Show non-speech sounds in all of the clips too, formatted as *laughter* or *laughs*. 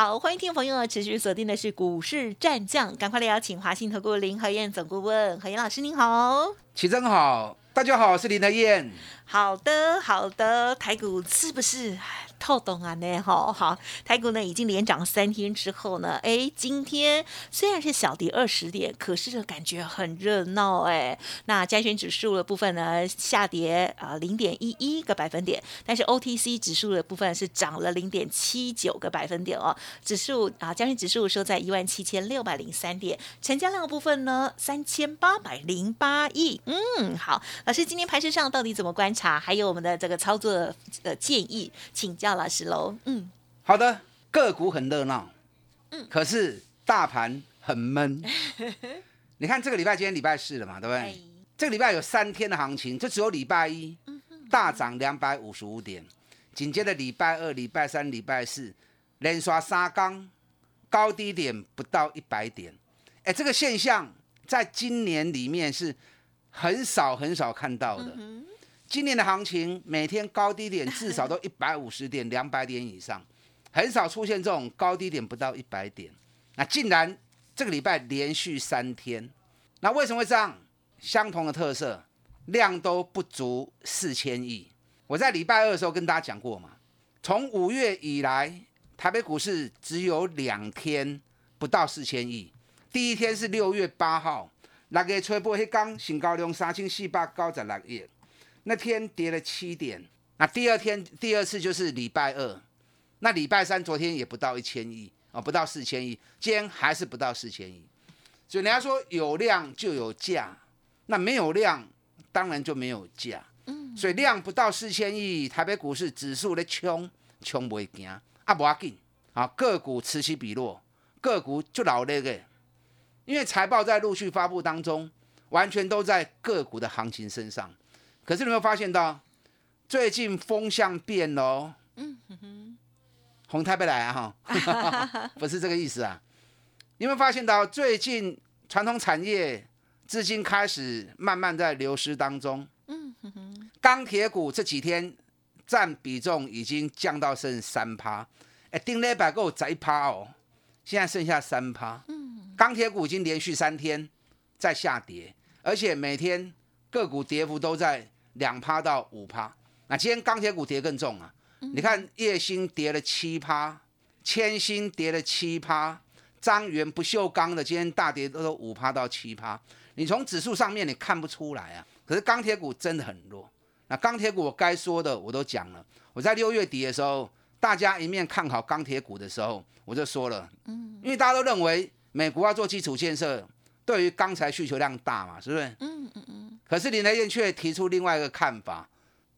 好，欢迎听众朋友持续锁定的是股市战将，赶快来邀请华信投顾林和燕总顾问何燕老师，您好，齐真好，大家好，我是林和燕。好的，好的，台股是不是？透懂啊，呢哈好，台股呢已经连涨三天之后呢，哎，今天虽然是小跌二十点，可是感觉很热闹哎。那加权指数的部分呢下跌啊零点一一个百分点，但是 OTC 指数的部分是涨了零点七九个百分点哦。指数啊，加权指数收在一万七千六百零三点，成交量的部分呢三千八百零八亿。嗯，好，老师今天盘市上到底怎么观察？还有我们的这个操作的建议，请教。老师喽，嗯，好的，个股很热闹，嗯，可是大盘很闷。*laughs* 你看这个礼拜今天礼拜四了嘛，对不对？这个礼拜有三天的行情，就只有礼拜一大涨两百五十五点，紧接着礼拜二、礼拜三、礼拜四连刷沙缸，高低点不到一百点。哎，这个现象在今年里面是很少很少看到的。今年的行情每天高低点至少都 *laughs* 一百五十点、两百点以上，很少出现这种高低点不到一百点。那竟然这个礼拜连续三天，那为什么会这样？相同的特色，量都不足四千亿。我在礼拜二的时候跟大家讲过嘛，从五月以来，台北股市只有两天不到四千亿。第一天是六月八号，那个吹波黑刚新高量三千四百九十六亿。那天跌了七点，那第二天第二次就是礼拜二，那礼拜三昨天也不到一千亿啊，不到四千亿，今天还是不到四千亿，所以人家说有量就有价，那没有量当然就没有价，嗯，所以量不到四千亿，台北股市指数咧冲冲不会惊，啊不要紧，啊个股此起彼落，个股就老那个，因为财报在陆续发布当中，完全都在个股的行情身上。可是你有没有发现到，最近风向变喽？嗯哼哼，红太不来啊哈，*laughs* 不是这个意思啊。你有没有发现到最近传统产业资金开始慢慢在流失当中？嗯哼哼，钢铁股这几天占比重已经降到剩三趴，哎，顶礼拜够十一趴哦，现在剩下三趴。嗯，钢铁股已经连续三天在下跌，而且每天个股跌幅都在。两趴到五趴，那今天钢铁股跌更重啊！你看叶星跌了七趴，千星跌了七趴，张元不锈钢的今天大跌都五趴到七趴。你从指数上面你看不出来啊，可是钢铁股真的很弱。那钢铁股我该说的我都讲了。我在六月底的时候，大家一面看好钢铁股的时候，我就说了，嗯，因为大家都认为美国要做基础建设，对于钢材需求量大嘛，是不是？嗯嗯嗯。可是林德燕却提出另外一个看法，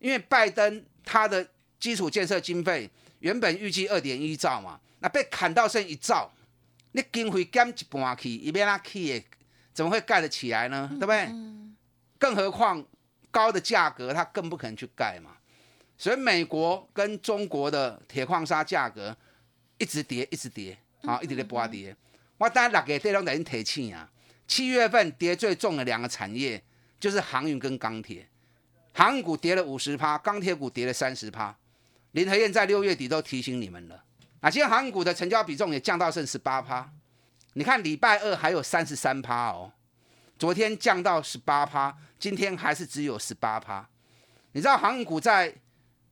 因为拜登他的基础建设经费原本预计二点一兆嘛，那被砍到剩一兆，你经费减一半去，一边拉去，怎么会盖得起来呢？对不对？更何况高的价格，他更不可能去盖嘛。所以美国跟中国的铁矿砂价格一直跌，一直跌，啊，一直在波跌。我当然六月底拢在提醒啊，七月份跌最重的两个产业。就是航运跟钢铁，航运股跌了五十趴，钢铁股跌了三十趴。林和燕在六月底都提醒你们了，啊，今天航运股的成交比重也降到剩十八趴。你看礼拜二还有三十三趴哦，昨天降到十八趴，今天还是只有十八趴。你知道航运股在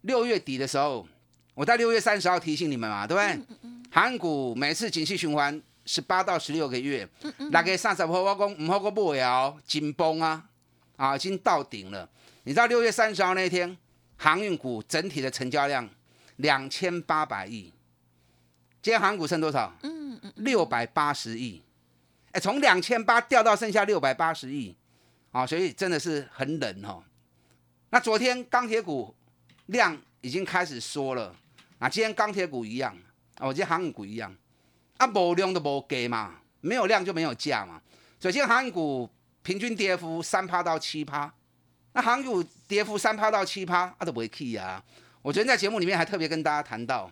六月底的时候，我在六月三十号提醒你们嘛，对不对？航运股每次景气循环十八到十六个月，大概三十号我讲唔好个买啊，紧绷啊。啊，已经到顶了。你知道六月三十号那天，航运股整体的成交量两千八百亿，今天航股剩多少？嗯嗯，六百八十亿。哎，从两千八掉到剩下六百八十亿，啊，所以真的是很冷哦。那昨天钢铁股量已经开始缩了，啊，今天钢铁股一样，啊，我今天航运股一样，啊，无量都无给嘛，没有量就没有价嘛。所以今天航运股。平均跌幅三趴到七趴，那航股跌幅三趴到七趴，啊都不会 key 啊。我昨天在节目里面还特别跟大家谈到，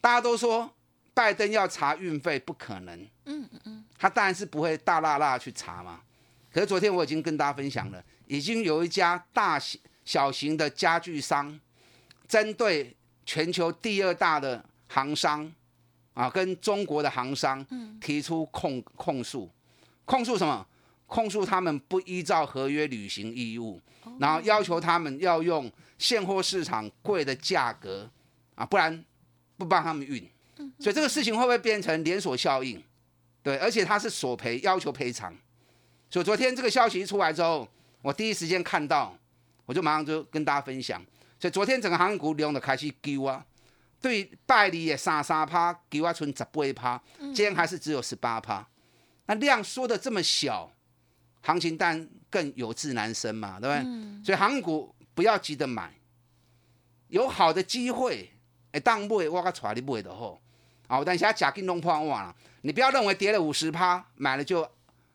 大家都说拜登要查运费不可能，嗯嗯嗯，他当然是不会大辣辣去查嘛。可是昨天我已经跟大家分享了，已经有一家大型小型的家具商，针对全球第二大的行商啊，跟中国的行商提出控控诉，控诉什么？控诉他们不依照合约履行义务，然后要求他们要用现货市场贵的价格啊，不然不帮他们运。所以这个事情会不会变成连锁效应？对，而且他是索赔，要求赔偿。所以昨天这个消息一出来之后，我第一时间看到，我就马上就跟大家分享。所以昨天整个航运股量的开始丢啊，对拜利也三三趴丢啊，存十八趴，今天还是只有十八趴。那量缩的这么小。行情但更有志难伸嘛，对不对？所以航股不要急着买，有好的机会，哎，当买我个带你买的好。好，但是他假金弄破万了，你不要认为跌了五十趴买了就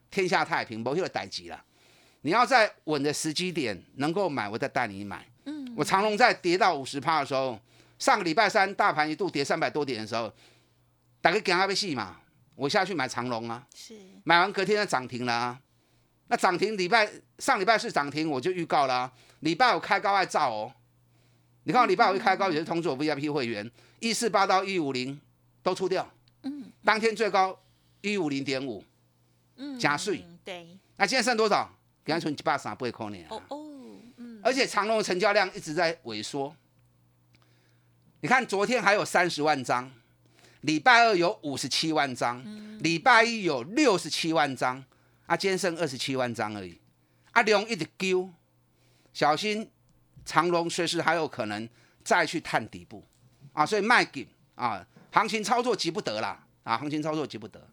天下太平，不会有代级了。你要在稳的时机点能够买，我再带你买。嗯，我长隆在跌到五十趴的时候，上个礼拜三大盘一度跌三百多点的时候，打个给他被戏嘛，我下去买长隆啊，是买完隔天就涨停了啊。那涨停礼拜上礼拜是涨停，我就预告了。礼拜五开高爱造哦。你看我礼拜五一开高也是通知我 VIP 会员，一四八到一五零都出掉。嗯。当天最高一五零点五。嗯。加税。对。那现在剩多少？给他存一百三八块呢。哦哦。嗯。而且长隆的成交量一直在萎缩。你看昨天还有三十万张，礼拜二有五十七万张，礼拜一有六十七万张。啊，今天剩二十七万张而已，啊，量一直丢，小心长龙随时还有可能再去探底部，啊，所以卖给啊，行情操作急不得啦，啊，行情操作急不得。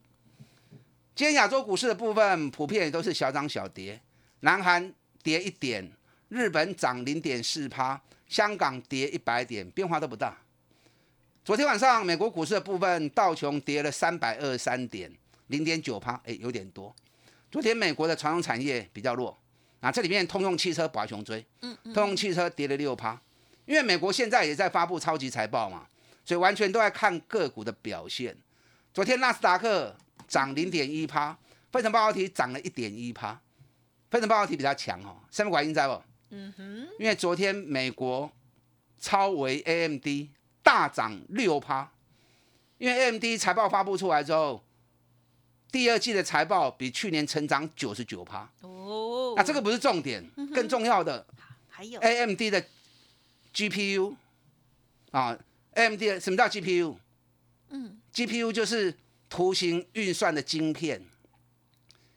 今天亚洲股市的部分普遍都是小涨小跌，南韩跌一点，日本涨零点四趴，香港跌一百点，变化都不大。昨天晚上美国股市的部分，道琼跌了三百二十三点，零点九趴，哎，有点多。昨天美国的传统产业比较弱，啊，这里面通用汽车拔熊追，通用汽车跌了六趴，因为美国现在也在发布超级财报嘛，所以完全都在看个股的表现。昨天纳斯达克涨零点一趴，费城半导体涨了一点一趴，费城半导体比较强哦，三不管因在不？嗯哼，因为昨天美国超维 AMD 大涨六趴，因为 AMD 财报发布出来之后。第二季的财报比去年成长九十九趴。哦，那这个不是重点，更重要的还有。A M D 的 G P U 啊，A M D 什么叫 G P U？嗯，G P U 就是图形运算的晶片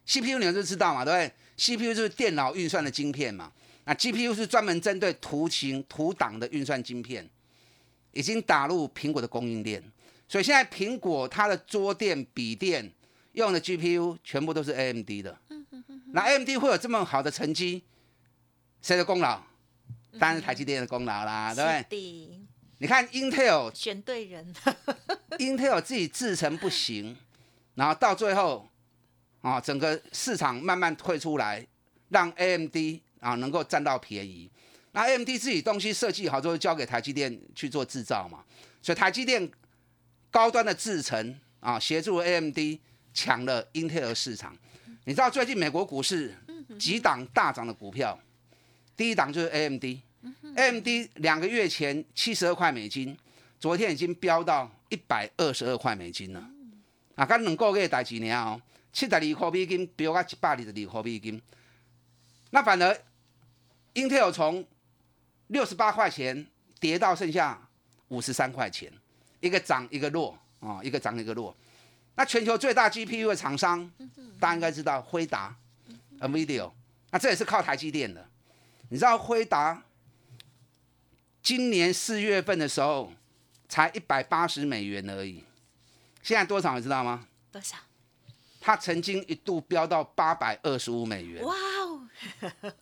，C P U 你们都知道嘛，对不对？C P U 就是电脑运算的晶片嘛，那 G P U 是专门针对图形图档的运算晶片，已经打入苹果的供应链，所以现在苹果它的桌垫、笔电。用的 GPU 全部都是 AMD 的，那 AMD 会有这么好的成绩，谁的功劳？当然是台积电的功劳啦，对不对？你看 Intel 选对人，*laughs* Intel 自己制成不行，然后到最后啊，整个市场慢慢退出来，让 AMD 啊能够占到便宜。那 AMD 自己东西设计好之后，交给台积电去做制造嘛，所以台积电高端的制程啊，协助 AMD。抢了英特尔市场，你知道最近美国股市几档大涨的股票，第一档就是 AMD，AMD 两个月前七十二块美金，昨天已经飙到一百二十二块美金了。啊，刚两个月大几年哦，七十二块美金飙到一百二十二块美金。那反而英特尔从六十八块钱跌到剩下五十三块钱，一个涨一个落啊，一个涨一个落。那全球最大 GPU 的厂商，大家应该知道辉达，NVIDIA，那这也是靠台积电的。你知道辉达今年四月份的时候才一百八十美元而已，现在多少你知道吗？多少？它曾经一度飙到八百二十五美元。哇哦！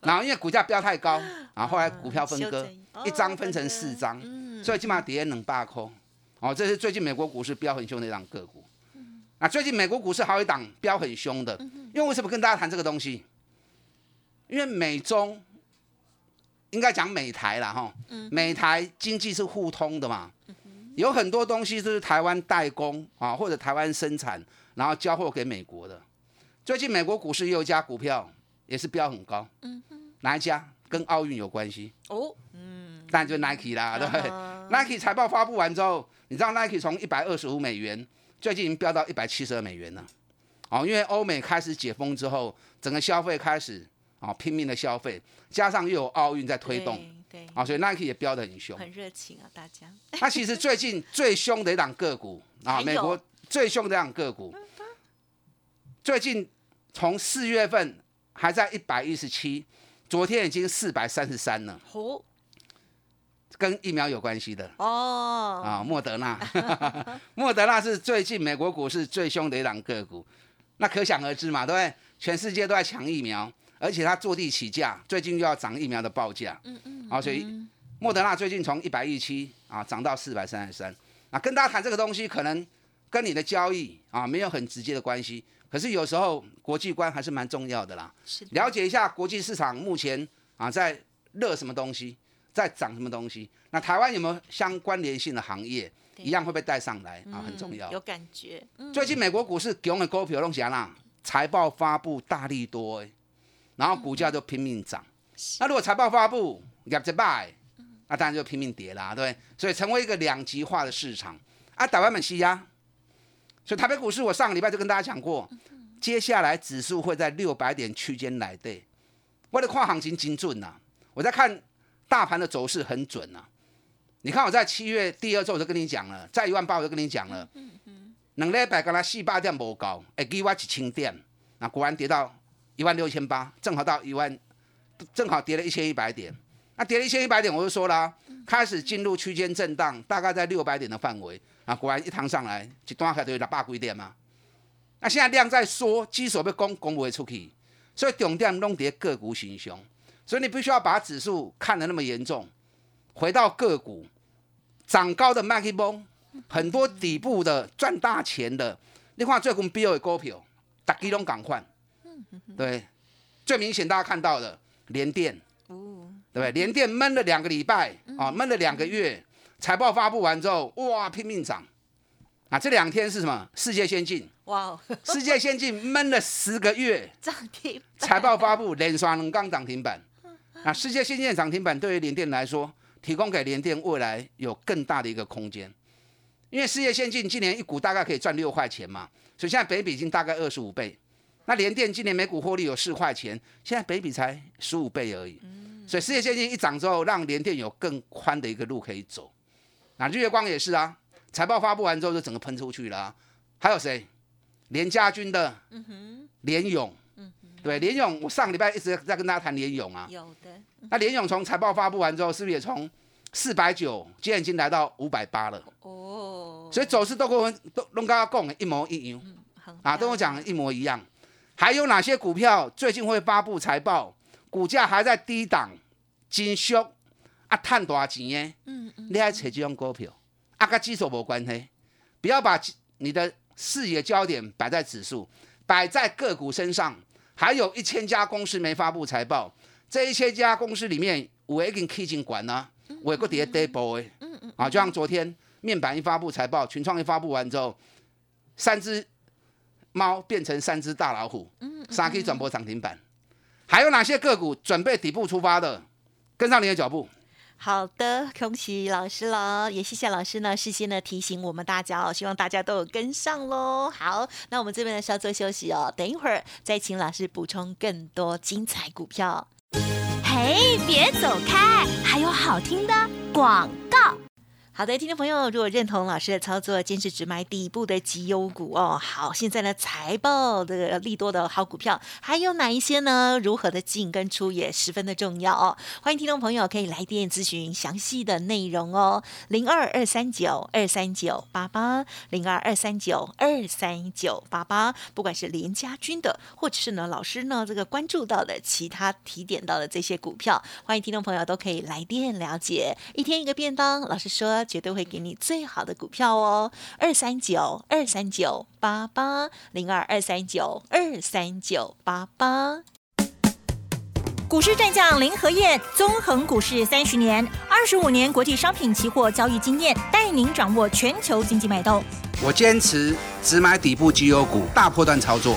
然后因为股价飙太高，*laughs* 然后后来股票分割，一张分成四张，所以基本上跌两百空。哦，这是最近美国股市飙很凶的一档个股。啊，最近美国股市好一档飙很凶的，因为为什么跟大家谈这个东西？因为美中应该讲美台了哈，美台经济是互通的嘛，有很多东西都是台湾代工啊，或者台湾生产，然后交货给美国的。最近美国股市有一家股票也是飙很高，哪一家？跟奥运有关系哦，嗯，当然就 Nike 啦，对不对？Nike 财报发布完之后，你知道 Nike 从一百二十五美元，最近已经飙到一百七十二美元了。哦，因为欧美开始解封之后，整个消费开始哦拼命的消费，加上又有奥运在推动，对，啊，所以 Nike 也飙得很凶，很热情啊，大家。*laughs* 那其实最近最凶的一档个股啊，美国最凶的一档个股，最近从四月份还在一百一十七。昨天已经四百三十三了，哦，跟疫苗有关系的。哦，啊，莫德纳，*laughs* 莫德纳是最近美国股市最凶的一档个股，那可想而知嘛，对不对？全世界都在抢疫苗，而且它坐地起价，最近又要涨疫苗的报价，嗯嗯，啊，所以莫德纳最近从一百一七啊涨到四百三十三，啊，跟大家谈这个东西，可能跟你的交易啊没有很直接的关系。可是有时候国际观还是蛮重要的啦，了解一下国际市场目前啊在热什么东西，在涨什么东西。那台湾有没有相关联性的行业，一样会被带上来啊？很重要。有感觉。最近美国股市给我们股票弄起来啦，财报发布大力多哎，然后股价就拼命涨。那如果财报发布业绩败，那当然就拼命跌啦，对所以成为一个两极化的市场啊，台湾蛮吸压。所以台北股市，我上个礼拜就跟大家讲过，接下来指数会在六百点区间来对。为了跨行情精准呐，我在看大盘的走势很准呐。你看我在七月第二周我就跟你讲了，在一万八我就跟你讲了，两礼拜跟他四百点无高，会给我一千点，那果然跌到一万六千八，正好到一万，正好跌了一千一百点。那跌了一千一百点，我就说了，开始进入区间震荡，大概在六百点的范围。啊，果然一趟上来，一段开都有六百几点嘛。那现在量在缩，基础被攻攻不会出去，所以重点弄跌个股形象。所以你必须要把指数看得那么严重，回到个股，涨高的麦克风，很多底部的赚大钱的，你看最近标的股票，大家拢赶快。对，最明显大家看到的联电，对不对？联电闷了两个礼拜啊，闷了两个月。财报发布完之后，哇，拼命涨！啊，这两天是什么？世界先进，哇，世界先进闷了十个月，*laughs* 涨停。财报发布连刷两刚涨停板。啊，世界先进涨停板对于联电来说，提供给联电未来有更大的一个空间。因为世界先进今年一股大概可以赚六块钱嘛，所以现在北比已经大概二十五倍。那联电今年每股获利有四块钱，现在北比才十五倍而已。所以世界先进一涨之后，让联电有更宽的一个路可以走。那日月光也是啊，财报发布完之后就整个喷出去了。还有谁？联家军的，嗯哼，联勇，嗯对，联勇，我上个礼拜一直在跟大家谈联勇啊。有的。那联勇从财报发布完之后，是不是也从四百九，今天已经来到五百八了？哦。所以走势都跟我都跟刚刚讲一模一样，啊，跟我讲一模一样。还有哪些股票最近会发布财报，股价还在低档，紧缩？啊，赚大钱耶！嗯嗯，你还扯这种股票，啊，跟指数无关系。不要把你的视野焦点摆在指数，摆在个股身上。还有一千家公司没发布财报，这一千家公司里面，我已经 K 进管呢，我个跌 double 诶。嗯嗯，啊，就像昨天面板一发布财报，群创一发布完之后，三只猫变成三只大老虎，嗯，三 K 转播涨停板。还有哪些个股准备底部出发的？跟上你的脚步。好的，恭喜老师了，也谢谢老师呢，事先呢提醒我们大家哦，希望大家都有跟上喽。好，那我们这边呢稍作休息哦，等一会儿再请老师补充更多精彩股票。嘿，别走开，还有好听的广告。好的，听众朋友，如果认同老师的操作，坚持只买底部的绩优股哦。好，现在呢财报的利多的好股票还有哪一些呢？如何的进跟出也十分的重要哦。欢迎听众朋友可以来电咨询详细的内容哦。零二二三九二三九八八零二二三九二三九八八，不管是连家军的，或者是呢老师呢这个关注到的其他提点到的这些股票，欢迎听众朋友都可以来电了解。一天一个便当，老师说。绝对会给你最好的股票哦，二三九二三九八八零二二三九二三九八八。股市战将林和燕，纵横股市三十年，二十五年国际商品期货交易经验，带您掌握全球经济脉动。我坚持只买底部绩优股，大波段操作。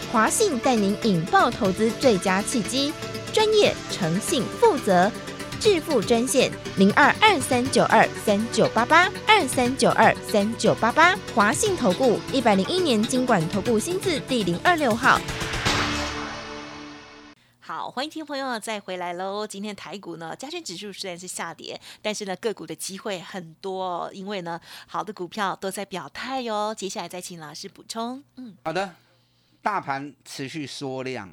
华信带您引爆投资最佳契机，专业、诚信、负责，致富专线零二二三九二三九八八二三九二三九八八，华信投顾一百零一年经管投顾新字第零二六号。好，欢迎听众朋友再回来喽。今天台股呢，加权指数虽然是下跌，但是呢，个股的机会很多，因为呢，好的股票都在表态哟。接下来再请老师补充。嗯，好的，大盘持续缩量，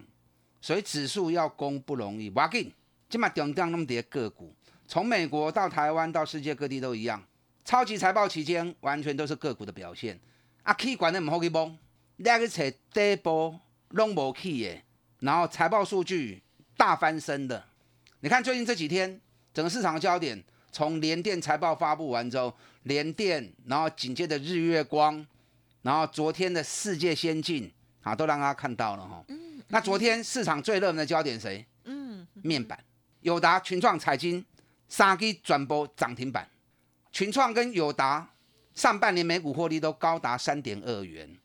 所以指数要攻不容易。我紧，今嘛涨涨那么跌个股，从美国到台湾到世界各地都一样。超级财报期间，完全都是个股的表现。啊，气管的唔好去摸，你去找底部拢无去的。然后财报数据大翻身的，你看最近这几天整个市场的焦点，从联电财报发布完之后，联电，然后紧接着日月光，然后昨天的世界先进啊，都让大家看到了哈。嗯。那昨天市场最热门的焦点谁？嗯。面板，友达、群创、彩金三基转播涨停板，群创跟友达上半年每股获利都高达三点二元，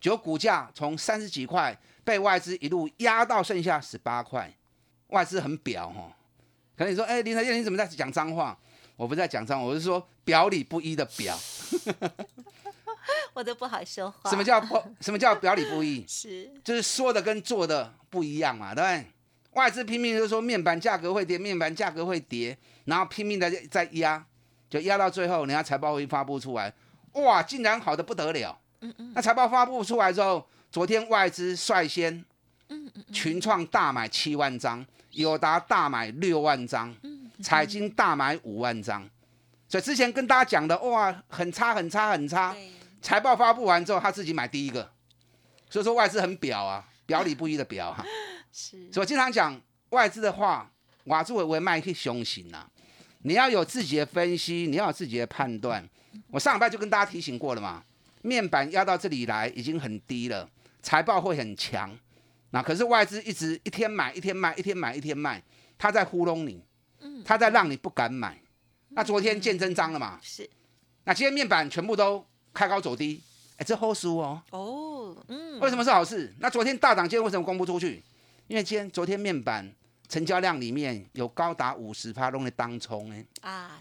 就股价从三十几块。被外资一路压到剩下十八块，外资很表哈。可能你说，哎，林台燕你怎么在讲脏话？我不在讲脏话，我是说表里不一的表。*laughs* *laughs* 我都不好说话。什么叫不？*laughs* 什么叫表里不一？是，就是说的跟做的不一样嘛，对不对？外资拼命就说面板价格会跌，面板价格会跌，然后拼命的在压，就压到最后，人家财报会发布出来，哇，竟然好的不得了。嗯嗯。那财报发布出来之后。昨天外资率先，群创大买七万张，友达大买六万张，彩金大买五万张。所以之前跟大家讲的，哇，很差很差很差。财报发布完之后，他自己买第一个。所以说外资很表啊，表里不一的表哈。*laughs* 是。所以经常讲外资的话，瓦住为为卖去凶行呐。你要有自己的分析，你要有自己的判断。我上礼拜就跟大家提醒过了嘛，面板压到这里来已经很低了。财报会很强，那可是外资一直一天买一天卖，一天买一天卖，他在糊弄你，他在让你不敢买。那昨天见真章了嘛？是。那今天面板全部都开高走低，哎，这好事哦。哦，嗯。为什么是好事？那昨天大涨，今天为什么公布出去？因为今天昨天面板成交量里面有高达五十趴弄的当冲哎。啊。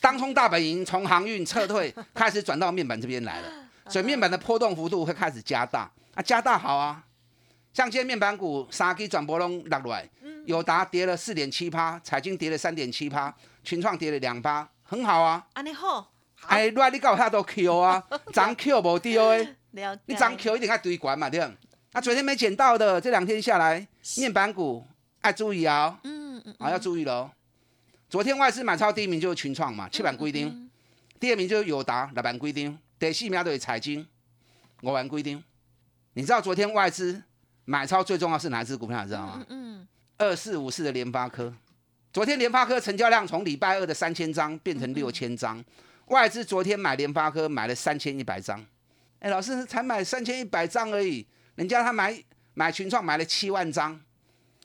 当冲大本营从航运撤退，*laughs* 开始转到面板这边来了，所以面板的波动幅度会开始加大。啊，加大好啊！像今天面板股三 K 转波龙落来，友达跌了四点七趴，彩金跌了三点七趴，群创跌了两趴，很好啊。安尼好，哎，来你搞下都 Q 啊，*laughs* 涨 Q 无掉诶。你涨 Q 一定要堆管嘛，对不？啊，昨天没捡到的，这两天下来，面板股爱注意啊。嗯嗯。啊，要注意喽。昨天外资买超第一名就是群创嘛，七万规定；第二名就是友达，六万规定；第四名就是财经，五万规定。你知道昨天外资买超最重要是哪只股票？你知道吗？嗯，二四五四的联发科，昨天联发科成交量从礼拜二的三千张变成六千张，外资昨天买联发科买了三千一百张。哎，老师才买三千一百张而已，人家他买买群创买了七万张，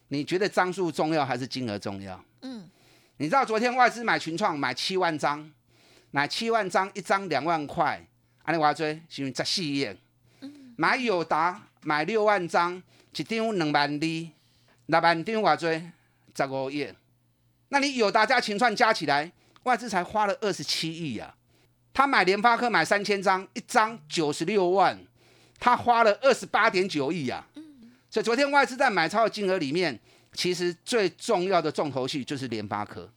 你觉得张数重要还是金额重要？嗯，你知道昨天外资买群创买七万张，买七万张一张两万块，安尼话追是因为十四亿。买友达买六万张，一张两万二，六万张偌多十五亿。那你友达加群创加起来，外资才花了二十七亿呀。他买联发科买三千张，一张九十六万，他花了二十八点九亿呀。所以昨天外资在买超的金额里面，其实最重要的重头戏就是联发科。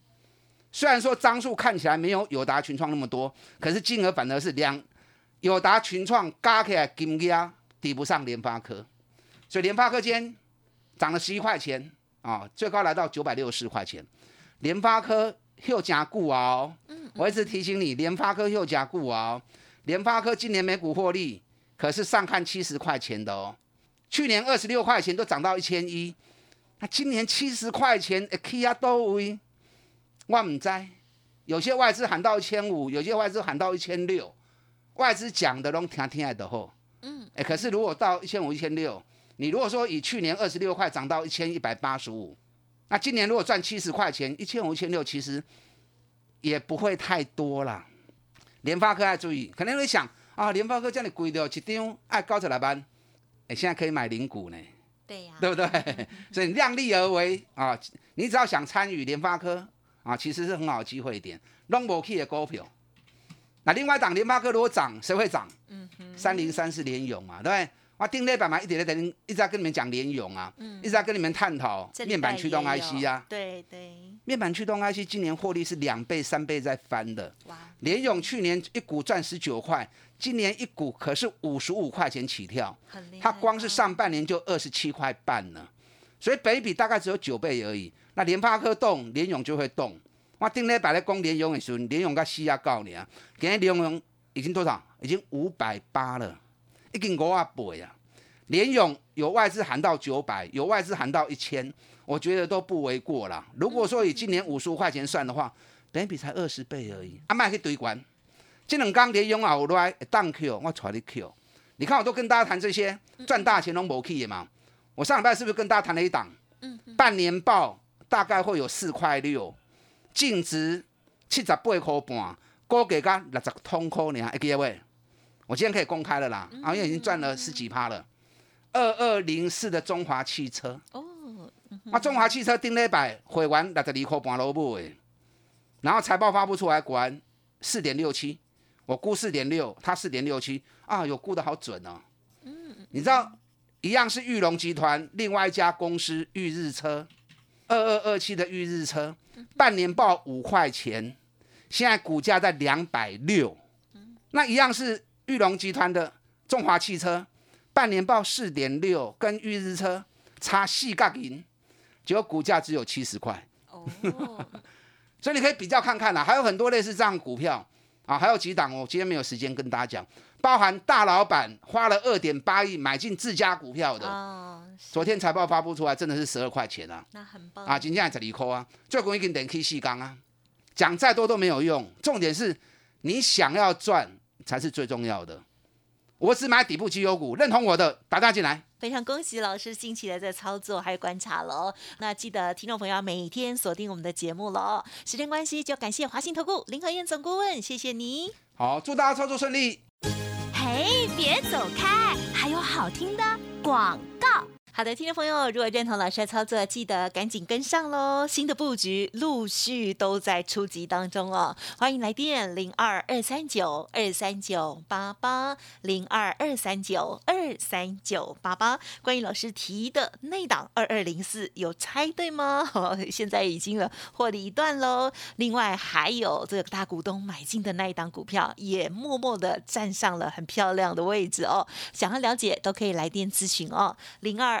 虽然说张数看起来没有友达群创那么多，可是金额反而是两。友达群创加起来金额抵不上联发科，所以联发科今天涨了十一块钱，啊，最高来到九百六十四块钱。联发科又加固哦，我一直提醒你，联发科又加固哦。联发科今年每股获利可是上看七十块钱的哦，去年二十六块钱都涨到一千一，那今年七十块钱，哎，K 啊都位，我唔知，有些外资喊到一千五，有些外资喊到一千六，外资讲的拢听听的吼，嗯，哎，可是如果到一千五、一千六，你如果说以去年二十六块涨到一千一百八十五，那今年如果赚七十块钱，一千五、一千六，其实也不会太多啦。联发科要注意，可能会想啊，联发科这样贵的，一张爱高十来班，哎，现在可以买零股呢，对呀，对不对？*laughs* 所以量力而为啊，你只要想参与联发科啊，其实是很好的机会点。Long 不 key 的股票，那另外档联发科如果涨，谁会涨？嗯哼，三零三是联勇嘛，对不对？我定内板嘛，一点在等，一直在跟你们讲联勇啊，一直在跟你们探讨面板驱动 IC 啊，对对，面板驱动 IC 今年获利是两倍、三倍在翻的。哇，联勇去年一股赚十九块，今年一股可是五十五块钱起跳，它光是上半年就二十七块半呢，所以北比大概只有九倍而已。那联发科动，联勇就会动。我定内板在讲联勇的时候，联勇跟西亚告你啊，今天联勇已经多少？已经五百八了。一经五啊倍啊！联勇有外资喊到九百，有外资喊到一千，我觉得都不为过了。如果说以今年五十五块钱算的话，本比才二十倍而已。阿麦去堆管，这两刚联勇啊，我来当 Q，我传你 Q。你看我都跟大家谈这些赚大钱拢无去的嘛。我上礼拜是不是跟大家谈了一档？嗯。半年报大概会有四块六，净值七十八块半，估计个六十通块呢，一个月。我今天可以公开了啦，啊，因为已经赚了十几趴了。二二零四的中华汽车。哦，啊，中华汽车定了一百，回完六十二块半落布诶，然后财报发布出来，果然四点六七，我估四点六，他四点六七。啊，有估的好准哦。嗯，你知道一样是玉龙集团另外一家公司玉日车，二二二七的玉日车，半年报五块钱，现在股价在两百六，那一样是。玉龙集团的中华汽车半年报四点六，跟裕日车差细杠银，结果股价只有七十块。哦，*laughs* 所以你可以比较看看啦，还有很多类似这样股票啊，还有几档哦。今天没有时间跟大家讲，包含大老板花了二点八亿买进自家股票的。哦，昨天财报发布出来，真的是十二块钱啊。那很棒啊，今天还十二块啊，最容易跟等 K 细杠啊，讲再多都没有用，重点是你想要赚。才是最重要的。我只买底部绩优股，认同我的打大进来。非常恭喜老师近期的在操作还有观察喽。那记得听众朋友每天锁定我们的节目喽。时间关系，就感谢华信投顾林和燕总顾问，谢谢你。好，祝大家操作顺利。嘿，别走开，还有好听的广告。好的，听众朋友，如果认同老师的操作，记得赶紧跟上喽！新的布局陆续都在出击当中哦，欢迎来电零二二三九二三九八八零二二三九二三九八八。关于老师提的内档二二零四，有猜对吗？*laughs* 现在已经了获利一段喽。另外还有这个大股东买进的那一档股票，也默默的站上了很漂亮的位置哦。想要了解都可以来电咨询哦，零二。